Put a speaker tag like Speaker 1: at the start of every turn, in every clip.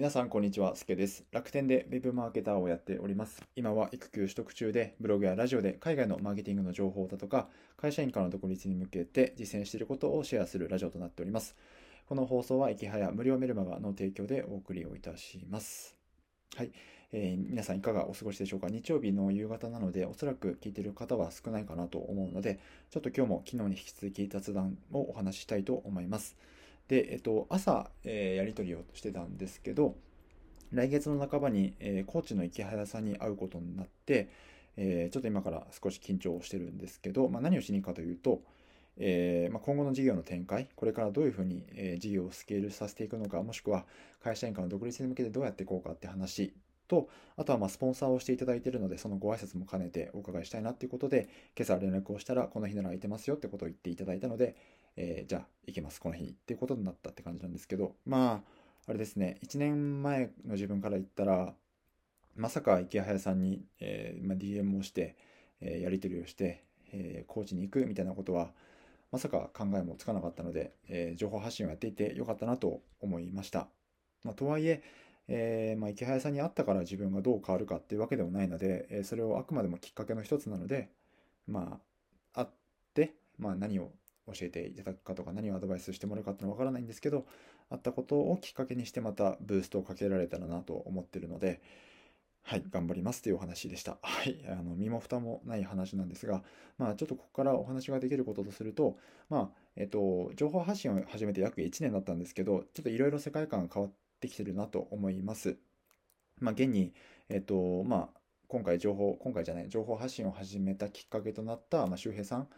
Speaker 1: 皆さん、こんにちは。すけです。楽天で Web マーケターをやっております。今は育休取得中で、ブログやラジオで海外のマーケティングの情報だとか、会社員からの独立に向けて実践していることをシェアするラジオとなっております。この放送は、駅早無料メルマガの提供でお送りをいたします。はい。えー、皆さんいかがお過ごしでしょうか？日曜日の夕方なので、おそらく聞いている方は少ないかなと思うので、ちょっと今日も昨日に引き続き雑談をお話ししたいと思います。で、えっと、朝、えー、やり取りをしてたんですけど、来月の半ばに、えー、高知の池原さんに会うことになって、えー、ちょっと今から少し緊張をしてるんですけど、まあ、何をしに行くかというと、えーまあ、今後の事業の展開、これからどういうふうに、えー、事業をスケールさせていくのか、もしくは会社員からの独立に向けてどうやっていこうかって話と、あとはまあスポンサーをしていただいているので、そのご挨拶も兼ねてお伺いしたいなっていうことで、今朝連絡をしたら、この日なら空いてますよってことを言っていただいたので、えー、じゃあ行きます、この日っていうことになったって感じなんですけど、まあ、あれですね、1年前の自分から言ったら、まさか池早さんに、えーまあ、DM をして、えー、やり取りをして、えー、コーチに行くみたいなことは、まさか考えもつかなかったので、え、情報発信をやっていてよかったなと思いました。まあ、とはいえ、えまあ、池早さんに会ったから自分がどう変わるかっていうわけでもないので、え、それをあくまでもきっかけの一つなので、まあ、会って、まあ、何を教えていただくかとか何をアドバイスしてもらうかってのはわからないんですけど、あったことをきっかけにしてまたブーストをかけられたらなと思ってるので、はい、頑張りますというお話でした。はい、あの、身も蓋もない話なんですが、まあ、ちょっとここからお話ができることとすると、まあ、えっと、情報発信を始めて約1年だったんですけど、ちょっといろいろ世界観が変わってきてるなと思います。まあ、現に、えっと、まあ、今回情報、今回じゃない、情報発信を始めたきっかけとなった、まあ、周平さん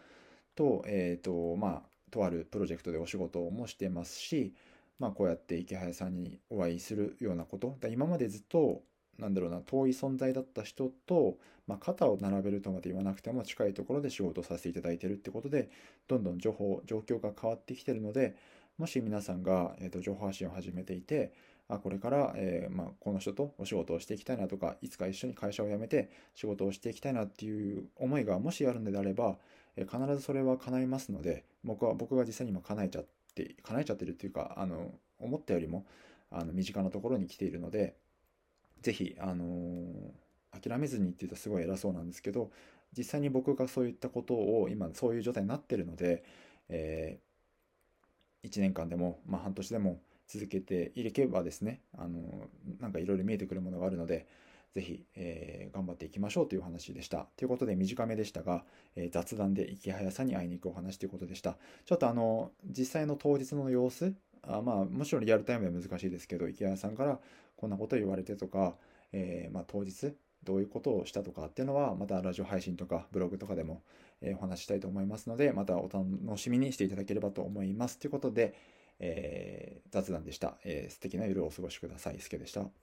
Speaker 1: と、えっと、まあ、とあるプロジェクトでお仕事もしてますし、まあ、こうやって池早さんにお会いするようなこと。だ今までずっとなんだろうな遠い存在だった人と、まあ、肩を並べるとまで言わなくても近いところで仕事をさせていただいてるってことでどんどん情報状況が変わってきてるのでもし皆さんが、えーと、情報発信を始めていてあこれから、えー、まあ、この人とお仕事をしていきたいなとかいつか一緒に会社を辞めて仕事をしていきたいなっていう思いがもしあるのであれば、必ずそれは叶いますので僕は僕が実際に今叶えちゃって叶えちゃってるっていうかあの思ったよりもあの身近なところに来ているので是非あのー、諦めずにって言うとすごい偉そうなんですけど実際に僕がそういったことを今そういう状態になってるので、えー、1年間でも、まあ、半年でも続けていけばですね、あのー、なんかいろいろ見えてくるものがあるので、ぜひ、えー、頑張っていきましょうという話でした。ということで短めでしたが、えー、雑談で生き早さに会いに行くお話ということでした。ちょっとあの、実際の当日の様子、あまあ、もちろんリアルタイムでは難しいですけど、池谷さんからこんなこと言われてとか、えー、まあ、当日どういうことをしたとかっていうのは、またラジオ配信とかブログとかでも、えお話したいと思いますので、またお楽しみにしていただければと思います。ということで、えー、雑談でした、えー。素敵な夜をお過ごしください。すけでした。